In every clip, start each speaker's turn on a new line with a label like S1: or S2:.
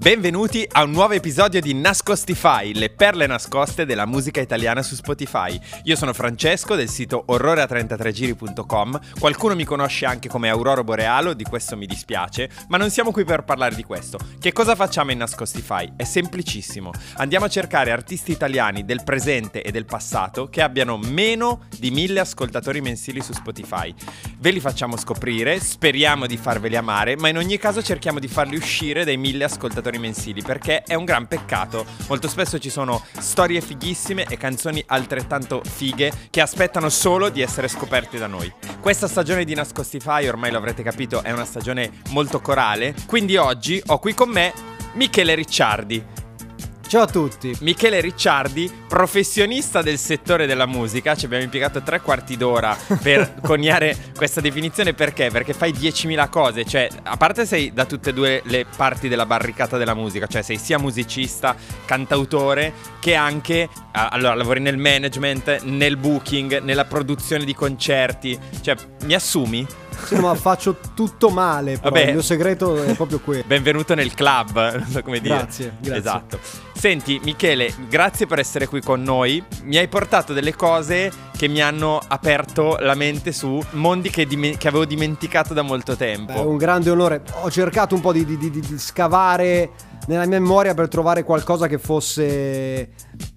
S1: Benvenuti a un nuovo episodio di Nascostify, le perle nascoste della musica italiana su Spotify. Io sono Francesco del sito orrore33giri.com. Qualcuno mi conosce anche come Aurora Borealo, di questo mi dispiace, ma non siamo qui per parlare di questo. Che cosa facciamo in Nascostify? È semplicissimo. Andiamo a cercare artisti italiani del presente e del passato che abbiano meno di mille ascoltatori mensili su Spotify. Ve li facciamo scoprire, speriamo di farveli amare, ma in ogni caso cerchiamo di farli uscire dai mille ascoltatori mensili perché è un gran peccato. Molto spesso ci sono storie fighissime e canzoni altrettanto fighe che aspettano solo di essere scoperte da noi. Questa stagione di Nascostify, ormai lo avrete capito, è una stagione molto corale, quindi oggi ho qui con me Michele Ricciardi.
S2: Ciao a tutti.
S1: Michele Ricciardi, professionista del settore della musica, ci abbiamo impiegato tre quarti d'ora per coniare questa definizione perché? Perché fai 10.000 cose, cioè a parte sei da tutte e due le parti della barricata della musica, cioè sei sia musicista, cantautore che anche allora lavori nel management, nel booking, nella produzione di concerti, cioè mi assumi?
S2: Sì, ma faccio tutto male. Però. Vabbè. Il mio segreto è proprio quello.
S1: Benvenuto nel club, non so come dire.
S2: Grazie, grazie.
S1: Esatto. Senti, Michele, grazie per essere qui con noi. Mi hai portato delle cose che mi hanno aperto la mente su mondi che, dim- che avevo dimenticato da molto tempo.
S2: È un grande onore. Ho cercato un po' di, di, di, di scavare nella mia memoria per trovare qualcosa che fosse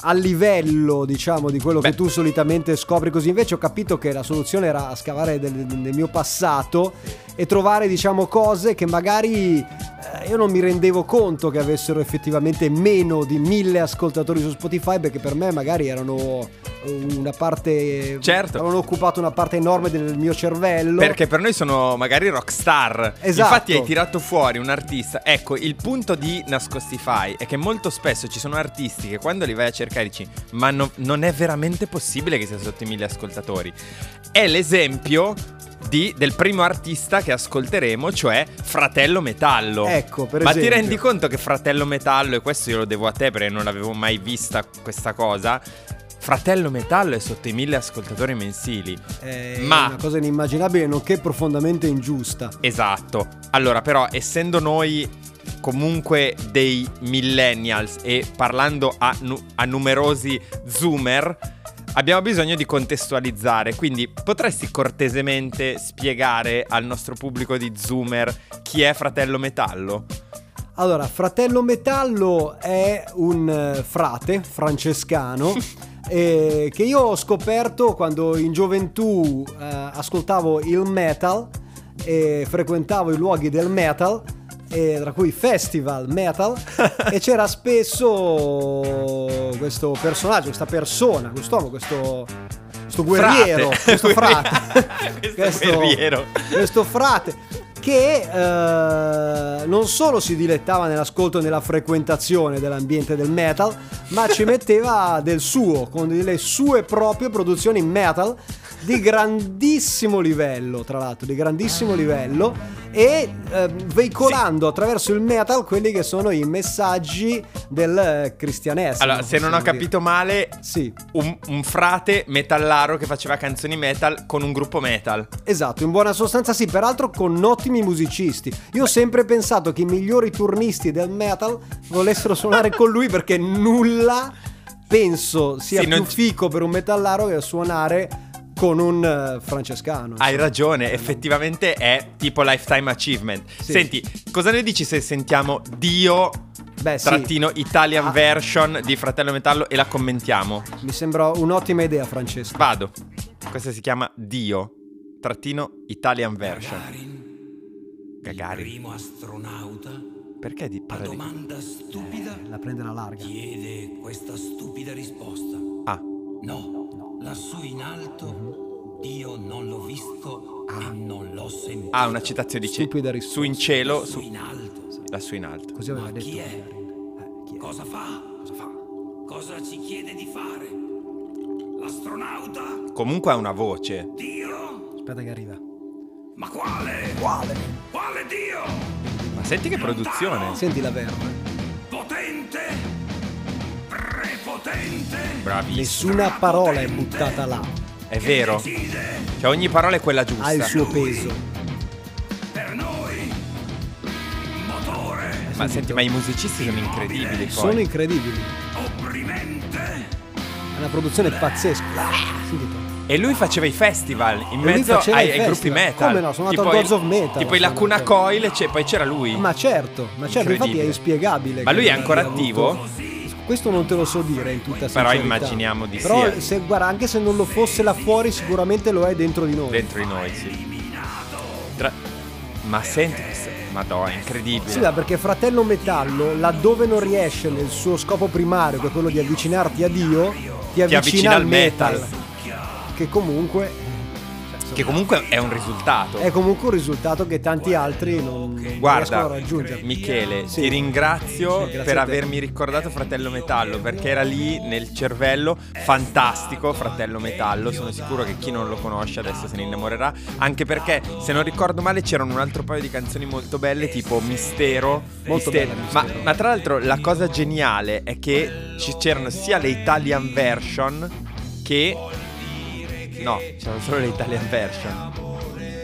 S2: a livello, diciamo, di quello Beh. che tu solitamente scopri così. Invece ho capito che la soluzione era scavare del, del mio passato e trovare, diciamo, cose che magari eh, io non mi rendevo conto che avessero effettivamente meno di mille ascoltatori su Spotify perché per me magari erano una parte
S1: certo.
S2: avevano occupato una parte enorme del mio cervello.
S1: Perché per noi sono magari rockstar.
S2: Esatto.
S1: Infatti hai tirato fuori un artista. Ecco il punto di Nascostify è che molto spesso ci sono artisti che quando li vai a cercare dici ma no, non è veramente possibile che sia sotto i mille ascoltatori. È l'esempio di, del primo artista che ascolteremo, cioè Fratello Metallo.
S2: Ecco, per
S1: Ma
S2: esempio.
S1: ti rendi conto che Fratello Metallo, e questo io lo devo a te perché non l'avevo mai vista questa cosa, Fratello Metallo è sotto i mille ascoltatori mensili.
S2: È ma... una cosa inimmaginabile, nonché profondamente ingiusta.
S1: Esatto. Allora, però, essendo noi comunque dei millennials e parlando a, nu- a numerosi zoomer, abbiamo bisogno di contestualizzare, quindi potresti cortesemente spiegare al nostro pubblico di Zoomer chi è Fratello Metallo?
S2: Allora, Fratello Metallo è un eh, frate francescano eh, che io ho scoperto quando in gioventù eh, ascoltavo il metal e frequentavo i luoghi del metal tra cui festival metal e c'era spesso questo personaggio, questa persona, quest'uomo, questo, questo guerriero,
S1: frate.
S2: questo frate,
S1: questo, questo, guerriero.
S2: questo frate che eh, non solo si dilettava nell'ascolto e nella frequentazione dell'ambiente del metal, ma ci metteva del suo, con le sue proprie produzioni metal di grandissimo livello, tra l'altro, di grandissimo livello e eh, veicolando sì. attraverso il metal quelli che sono i messaggi del cristianesimo.
S1: Allora, se non ho capito dire. male,
S2: sì.
S1: un, un, frate metallaro che faceva canzoni metal con un gruppo metal.
S2: Esatto, in buona sostanza sì, peraltro con ottimi musicisti. Io ho sempre pensato che i migliori turnisti del metal volessero suonare con lui perché nulla penso sia sì, più c- fico per un metallaro che suonare con un uh, francescano.
S1: Hai ragione, effettivamente è tipo lifetime achievement. Sì. Senti, cosa ne dici se sentiamo Dio Beh, trattino sì. Italian ah. version di Fratello Metallo e la commentiamo?
S2: Mi sembra un'ottima idea, Francesco.
S1: Vado. Questa si chiama Dio trattino Italian version.
S3: Gagarin. Gagarin. Il primo astronauta.
S1: Perché di
S3: La domanda stupida.
S2: Eh, la prende la larga.
S3: Chiede questa stupida risposta.
S1: Ah.
S3: No. Lassù in alto mm-hmm. io non l'ho visto ah. e non l'ho sentito.
S1: Ah, una citazione dice
S2: Stupida risposta.
S1: su in cielo,
S3: lassù in alto.
S1: Lassù in alto.
S2: Così aveva
S3: Ma
S2: detto.
S3: Chi è? Eh, chi è? Cosa fa? Cosa fa? Cosa ci chiede di fare? L'astronauta?
S1: Comunque ha una voce.
S3: Dio?
S2: Aspetta che arriva.
S3: Ma quale?
S2: Quale?
S3: Quale Dio?
S1: Ma senti che produzione.
S2: Senti la verba.
S1: Bravissimo.
S2: Nessuna parola è buttata là.
S1: È vero. Cioè ogni parola è quella giusta.
S2: Ha il suo peso.
S3: Per noi. Motore.
S1: Ma senti, ma i musicisti sono incredibili poi.
S2: Sono incredibili. È una produzione pazzesca.
S1: E lui faceva i festival in
S2: lui
S1: mezzo ai, ai gruppi metal.
S2: Come no, sono andato
S1: Tipo
S2: al
S1: i-
S2: Gods of Metal,
S1: Tipo i Lacuna. Coil, c'è- poi c'era lui.
S2: Ma certo, ma certo, infatti è inspiegabile.
S1: Ma lui è ancora attivo?
S2: avuto- Questo non te lo so dire in tutta
S1: Però
S2: sincerità.
S1: immaginiamo di
S2: Però
S1: sì,
S2: se, guarda, anche se non lo fosse là fuori, sicuramente lo è dentro di noi.
S1: Dentro di noi, sì. Tra- Ma senti, Madonna, è incredibile.
S2: Sì, perché Fratello Metallo, laddove non riesce nel suo scopo primario, che è quello di avvicinarti a Dio, ti avvicina,
S1: avvicina
S2: al
S1: al
S2: metal.
S1: metal.
S2: Che comunque
S1: Che comunque è un risultato.
S2: è comunque un risultato che tanti altri non, non riescono a
S1: Guarda,
S2: raggiungere.
S1: Michele,
S2: Sì.
S1: ti ringrazio
S2: Sì, grazie
S1: per avermi ricordato Fratello Metallo perché era lì nel cervello. Fantastico, Fratello Metallo. Sono sicuro che chi non lo conosce adesso se ne innamorerà. Anche perché, se non ricordo male, c'erano un altro paio di canzoni molto belle, tipo Mistero.
S2: Molto
S1: Mistero.
S2: bella,
S1: Ma,
S2: Mistero.
S1: ma tra l'altro, la cosa geniale è che ci c'erano sia le Italian version che. No, c'erano solo le Italian version.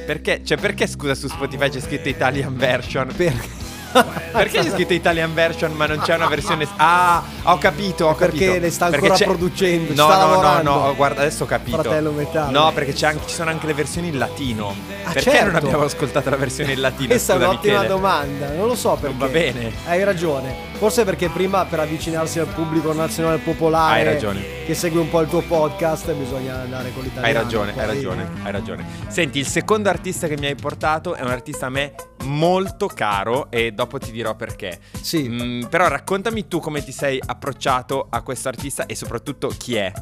S1: Perché? Cioè, perché scusa su Spotify c'è scritto Italian version?
S2: Perché?
S1: Perché c'è scritto Italian version ma non c'è una versione... Ah, ho capito, ho
S2: Perché
S1: capito.
S2: le sta
S1: Perché
S2: ancora
S1: c'è-
S2: producendo,
S1: No, no, no, no, guarda, adesso ho capito.
S2: Fratello Metallo.
S1: No, perché anche- ci sono anche le versioni in latino.
S2: Ah,
S1: perché
S2: certo.
S1: non abbiamo ascoltato la versione in latino?
S2: Questa è
S1: Scusa,
S2: un'ottima
S1: Michele.
S2: domanda, non lo so perché.
S1: va bene.
S2: Hai ragione. Forse perché prima per avvicinarsi al pubblico nazionale popolare
S1: Hai ragione.
S2: che segue un po' il tuo podcast bisogna andare con l'italiano.
S1: Hai ragione, hai ragione, hai ragione. Senti, il secondo artista che mi hai portato è un artista a me molto caro e dopo ti dirò perché.
S2: Sì.
S1: Mm, però raccontami tu come ti sei approcciato a questo artista e soprattutto chi è.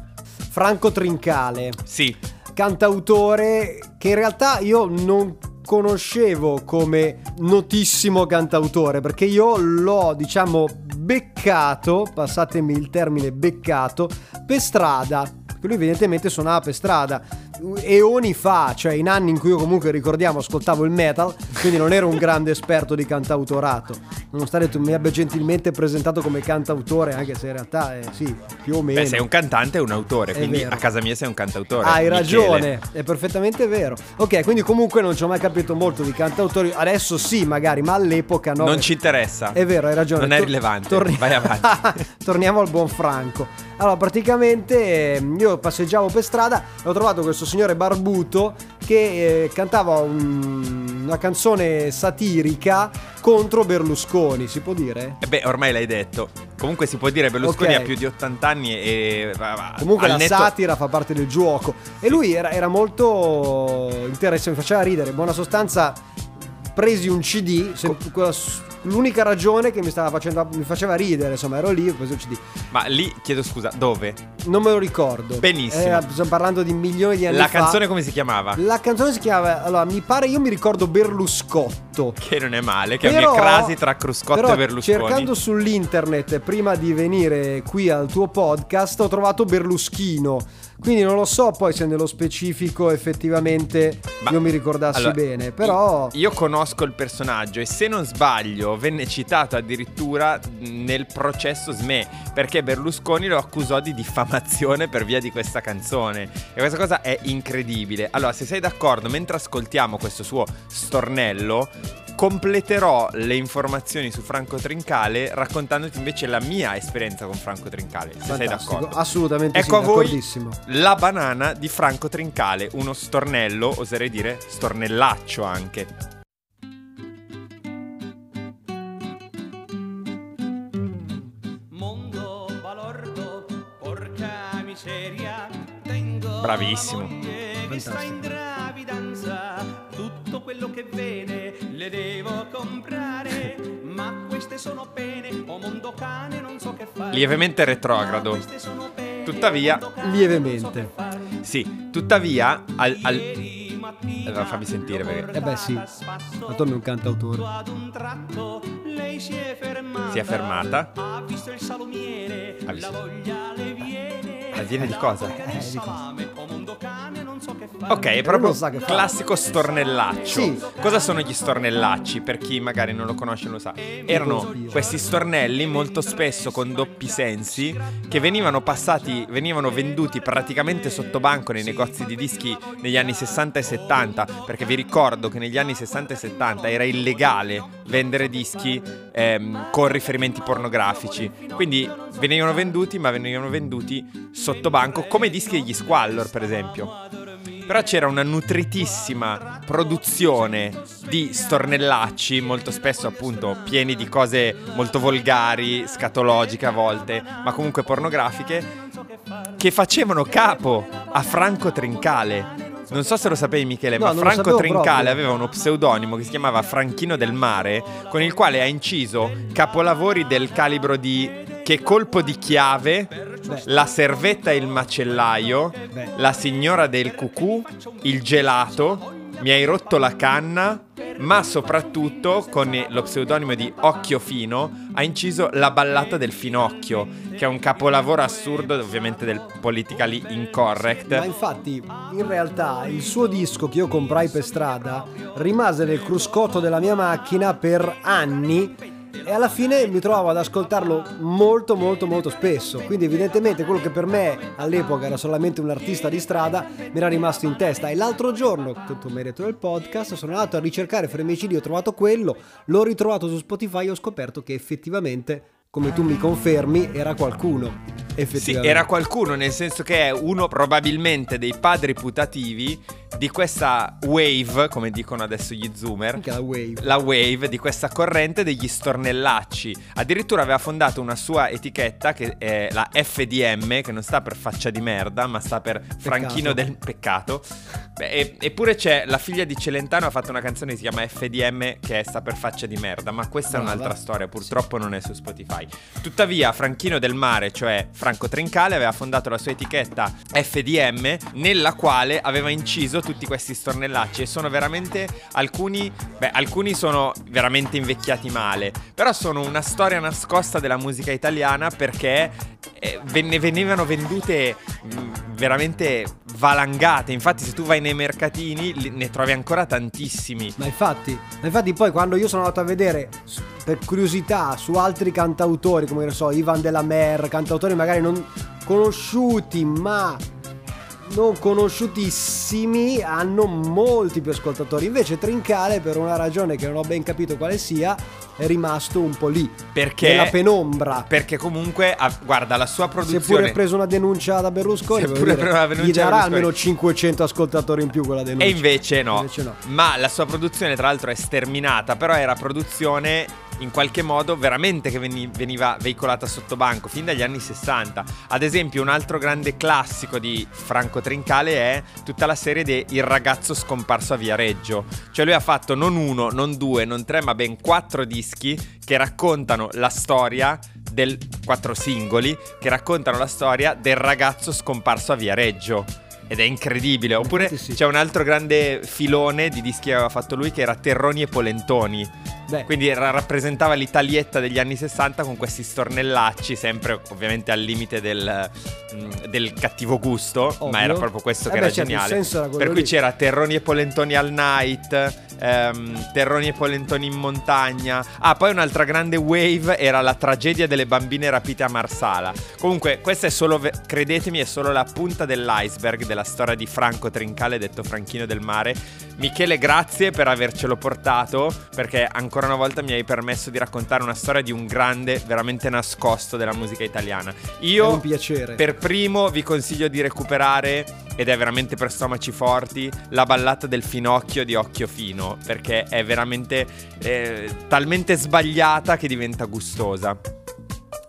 S2: Franco Trincale,
S1: Sì,
S2: cantautore che in realtà io non conoscevo come notissimo cantautore perché io l'ho diciamo beccato, passatemi il termine beccato, per strada. Perché lui evidentemente suonava per strada. Eoni fa, cioè in anni in cui io comunque ricordiamo ascoltavo il metal, quindi non ero un grande esperto di cantautorato, nonostante tu mi abbia gentilmente presentato come cantautore, anche se in realtà eh, sì, più o meno.
S1: beh, sei un cantante e un autore,
S2: È
S1: quindi
S2: vero.
S1: a casa mia sei un cantautore.
S2: Hai
S1: Michele.
S2: ragione, è perfettamente vero. Ok, quindi comunque non ci ho mai capito molto di cantautori. Adesso sì, magari, ma all'epoca no.
S1: Non ci interessa.
S2: È vero, hai ragione.
S1: Non è rilevante. Vai avanti.
S2: Torniamo al buon Franco. Allora, praticamente eh, io passeggiavo per strada e ho trovato questo signore barbuto che eh, cantava un- una canzone satirica contro Berlusconi, si può dire?
S1: Eh beh, ormai l'hai detto. Comunque si può dire Berlusconi
S2: Ok.
S1: ha più di 80 anni e va-
S2: Comunque la
S1: netto-
S2: satira fa parte del gioco. E lui era, era molto interessante, mi faceva ridere. In buona sostanza, presi un CD. se- quella l'unica ragione che mi, stava facendo, mi faceva ridere, insomma, ero lì, ho preso il CD.
S1: Ma lì chiedo scusa, dove?
S2: Non me lo ricordo.
S1: Benissimo.
S2: Eh, stiamo parlando di milioni di anni
S1: La
S2: fa.
S1: canzone come si chiamava?
S2: La canzone si chiama. Allora, mi pare, io mi ricordo Berluscotto.
S1: Che non è male, che è
S2: Però-
S1: una crasi tra Cruscotto e Berlusconi.
S2: Cercando sull'internet prima di venire qui al tuo podcast ho trovato Berluschino. Quindi non lo so poi se nello specifico effettivamente
S1: Ma-
S2: io mi ricordassi
S1: allora,
S2: bene, però
S1: io conosco il personaggio e se non sbaglio venne citato addirittura nel processo SME perché Berlusconi lo accusò di diffamazione per via di questa canzone e questa cosa è incredibile. Allora, se sei d'accordo, mentre ascoltiamo questo suo stornello, completerò le informazioni su Franco Trincale raccontandoti invece la mia esperienza con Franco Trincale, se sei
S2: fantastico,
S1: d'accordo.
S2: assolutamente
S1: Ecco
S2: sì,
S1: a voi la banana di Franco Trincale, uno stornello, oserei dire stornellaccio anche.
S4: Mondo balordo, porca miseria, tengo
S1: Bravissimo.
S2: Fantastico.
S4: Quello che vede le devo comprare, ma queste sono pene, o mondo cane, non so che fare.
S1: Lievemente retrogrado.
S4: Pene,
S1: Tuttavia-
S4: o mondo cane,
S2: Lievemente.
S4: so.
S1: Sì, tuttavia, al, al- Allora, fammi sentire perché-
S2: Eh beh, sì. Ma non è un cantautore.
S4: Si è fermata.
S1: Si è fermata.
S4: Ha visto il salumiere.
S1: Ha visto.
S4: La voglia le viene.
S1: Ah, viene di cosa?
S2: Eh, di cosa?
S1: Ok, è proprio
S2: sa fare.
S1: classico stornellaccio.
S2: Sì.
S1: Cosa sono gli stornellacci? Per chi magari non lo conosce non lo sa. Erano questi stornelli molto spesso con doppi sensi che venivano passati, venivano venduti praticamente sotto banco nei negozi di dischi negli anni 60 e 70, perché vi ricordo che negli anni 60 e 70 era illegale vendere dischi ehm, con riferimenti pornografici. Quindi venivano venduti, ma venivano venduti sotto banco come dischi degli Squallor, per esempio. Però c'era una nutritissima produzione di stornellacci, molto spesso appunto pieni di cose molto volgari, scatologiche a volte, ma comunque pornografiche, che facevano capo a Franco Trincale. Non so se lo sapevi Michele,
S2: No,
S1: ma Franco Trincale
S2: proprio.
S1: aveva uno pseudonimo che si chiamava Franchino del Mare, con il quale ha inciso capolavori del calibro di Che colpo di chiave,
S2: Beh.
S1: La servetta e il macellaio,
S2: Beh.
S1: La signora del cucù, Il gelato, Mi hai rotto la canna, ma soprattutto con lo pseudonimo di Occhio Fino ha inciso La ballata del finocchio, che è un capolavoro assurdo ovviamente del politically incorrect.
S2: Ma infatti, in realtà, il suo disco che io comprai per strada rimase nel cruscotto della mia macchina per anni e alla fine mi trovavo ad ascoltarlo molto molto molto spesso. Quindi evidentemente quello che per me all'epoca era solamente un artista di strada mi era rimasto in testa. E l'altro giorno, tutto merito del podcast, sono andato a ricercare Fremicidi, ho trovato quello, l'ho ritrovato su Spotify e ho scoperto che effettivamente, come tu mi confermi, era qualcuno.
S1: Sì,
S2: Effettivamente.
S1: era qualcuno, nel senso che è uno probabilmente dei padri putativi di questa wave, come dicono adesso gli zoomer.
S2: Anche la Wave.
S1: La wave di questa corrente degli stornellacci. Addirittura aveva fondato una sua etichetta che è la FDM, che non sta per faccia di merda, ma sta per Franchino del peccato. Beh, e- eppure c'è la figlia di Celentano ha fatto una canzone che si chiama FDM che sta per faccia di merda, ma questa è
S2: Brava.
S1: un'altra storia, purtroppo non è su Spotify. Tuttavia, Franchino del Mare, cioè Franco Trincale, aveva fondato la sua etichetta FDM, nella quale aveva inciso tutti questi stornellacci. E sono veramente alcuni. Beh, alcuni sono veramente invecchiati male. Però sono una storia nascosta della musica italiana perché eh, ve- ne venivano vendute mh, veramente valangate. Infatti, se tu vai nei mercatini, li- ne trovi ancora tantissimi.
S2: Ma infatti, ma infatti poi quando io sono andato a vedere per curiosità su altri cantautori, come ne so, Ivan della Mer, cantautori magari non conosciuti, ma non conosciutissimi, hanno molti più ascoltatori. Invece Trincale, per una ragione che non ho ben capito quale sia, è rimasto un po' lì,
S1: Perché?
S2: nella penombra.
S1: Perché comunque, ah, guarda, la sua produzione...
S2: pure preso una denuncia da Berlusconi,
S1: Si è
S2: voglio
S1: pure
S2: dire,
S1: una denuncia
S2: gli
S1: da
S2: darà
S1: Berlusconi.
S2: almeno 500 ascoltatori in più quella denuncia.
S1: E invece no.
S2: Invece no.
S1: Ma la sua produzione, tra l'altro, è sterminata. Però era produzione in qualche modo veramente che veni- veniva veicolata sotto banco fin dagli anni 60. Ad esempio, un altro grande classico di Franco Trincale è tutta la serie di Il ragazzo scomparso a Viareggio. Cioè, lui ha fatto non uno, non due, non tre, ma ben quattro dischi che raccontano la storia del quattro singoli che raccontano la storia del ragazzo scomparso a Viareggio. Ed è incredibile. Oppure
S2: Infatti sì.
S1: c'è un altro grande filone di dischi che aveva fatto lui che era Terroni e Polentoni.
S2: Beh,
S1: Quindi era- rappresentava l'Italietta degli anni 60 con questi stornellacci, sempre ovviamente al limite del, mm, del cattivo gusto,
S2: Ovvio.
S1: ma era proprio questo
S2: Eh
S1: che
S2: beh,
S1: era
S2: certo,
S1: geniale.
S2: era
S1: per cui
S2: lì.
S1: c'era Terroni e Polentoni al night, ehm, Terroni e Polentoni in montagna. Ah, poi un'altra grande wave era la tragedia delle bambine rapite a Marsala. Comunque, questa è solo, ve- credetemi, è solo la punta dell'iceberg della storia di Franco Trincale, detto Franchino del Mare. Michele, grazie per avercelo portato, perché ancora una volta mi hai permesso di raccontare una storia di un grande, veramente nascosto della musica italiana. Io per primo vi consiglio di recuperare, ed è veramente per stomaci forti, la ballata del finocchio di Occhio Fino, perché è veramente eh, talmente sbagliata che diventa gustosa.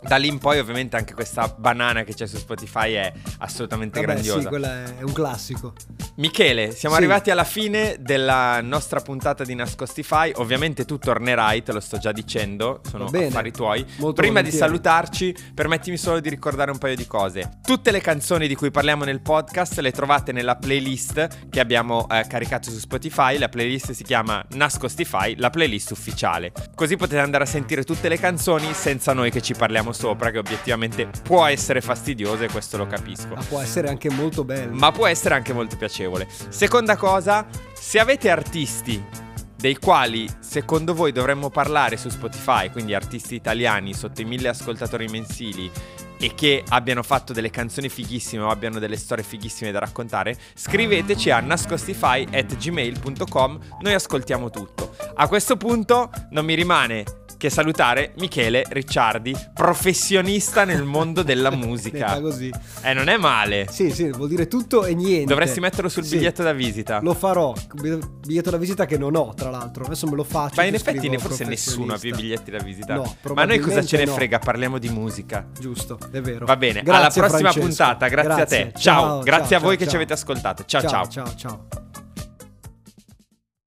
S1: Da lì in poi ovviamente anche questa banana che c'è su Spotify è assolutamente
S2: Vabbè,
S1: grandiosa.
S2: sì, quella è un classico.
S1: Michele, siamo
S2: Sì.
S1: arrivati alla fine della nostra puntata di Nascostify. Ovviamente tu tornerai, te lo sto già dicendo, sono
S2: bene.
S1: affari tuoi.
S2: Molto
S1: Prima di
S2: volentieri.
S1: salutarci, permettimi solo di ricordare un paio di cose. Tutte le canzoni di cui parliamo nel podcast le trovate nella playlist che abbiamo eh, caricato su Spotify. La playlist si chiama Nascostify, la playlist ufficiale. Così potete andare a sentire tutte le canzoni senza noi che ci parliamo sopra, che obiettivamente può essere fastidioso e questo lo capisco.
S2: Ma può essere anche molto bello.
S1: Ma può essere anche molto piacevole. Seconda cosa, se avete artisti dei quali secondo voi dovremmo parlare su Spotify, quindi artisti italiani sotto i mille ascoltatori mensili e che abbiano fatto delle canzoni fighissime o abbiano delle storie fighissime da raccontare, scriveteci a nascostify.gmail.com, noi ascoltiamo tutto. A questo punto non mi rimane che salutare Michele Ricciardi, professionista nel mondo della musica.
S2: Così.
S1: Eh, non è male.
S2: Sì, sì, vuol dire tutto e niente.
S1: Dovresti metterlo sul
S2: Sì.
S1: biglietto da visita.
S2: Lo farò, biglietto da visita che non ho, tra l'altro. Adesso me lo faccio.
S1: Ma in effetti forse nessuno ha più biglietti da visita.
S2: No,
S1: Ma noi cosa ce ne
S2: no.
S1: frega? Parliamo di musica.
S2: Giusto, è vero.
S1: Va bene,
S2: Grazie,
S1: alla prossima
S2: Francesco.
S1: puntata. Grazie, a te.
S2: Grazie.
S1: Ciao,
S2: Ciao,
S1: grazie
S2: ciao,
S1: a voi
S2: ciao,
S1: che ci avete ascoltato. ciao. ciao.
S2: ciao, ciao.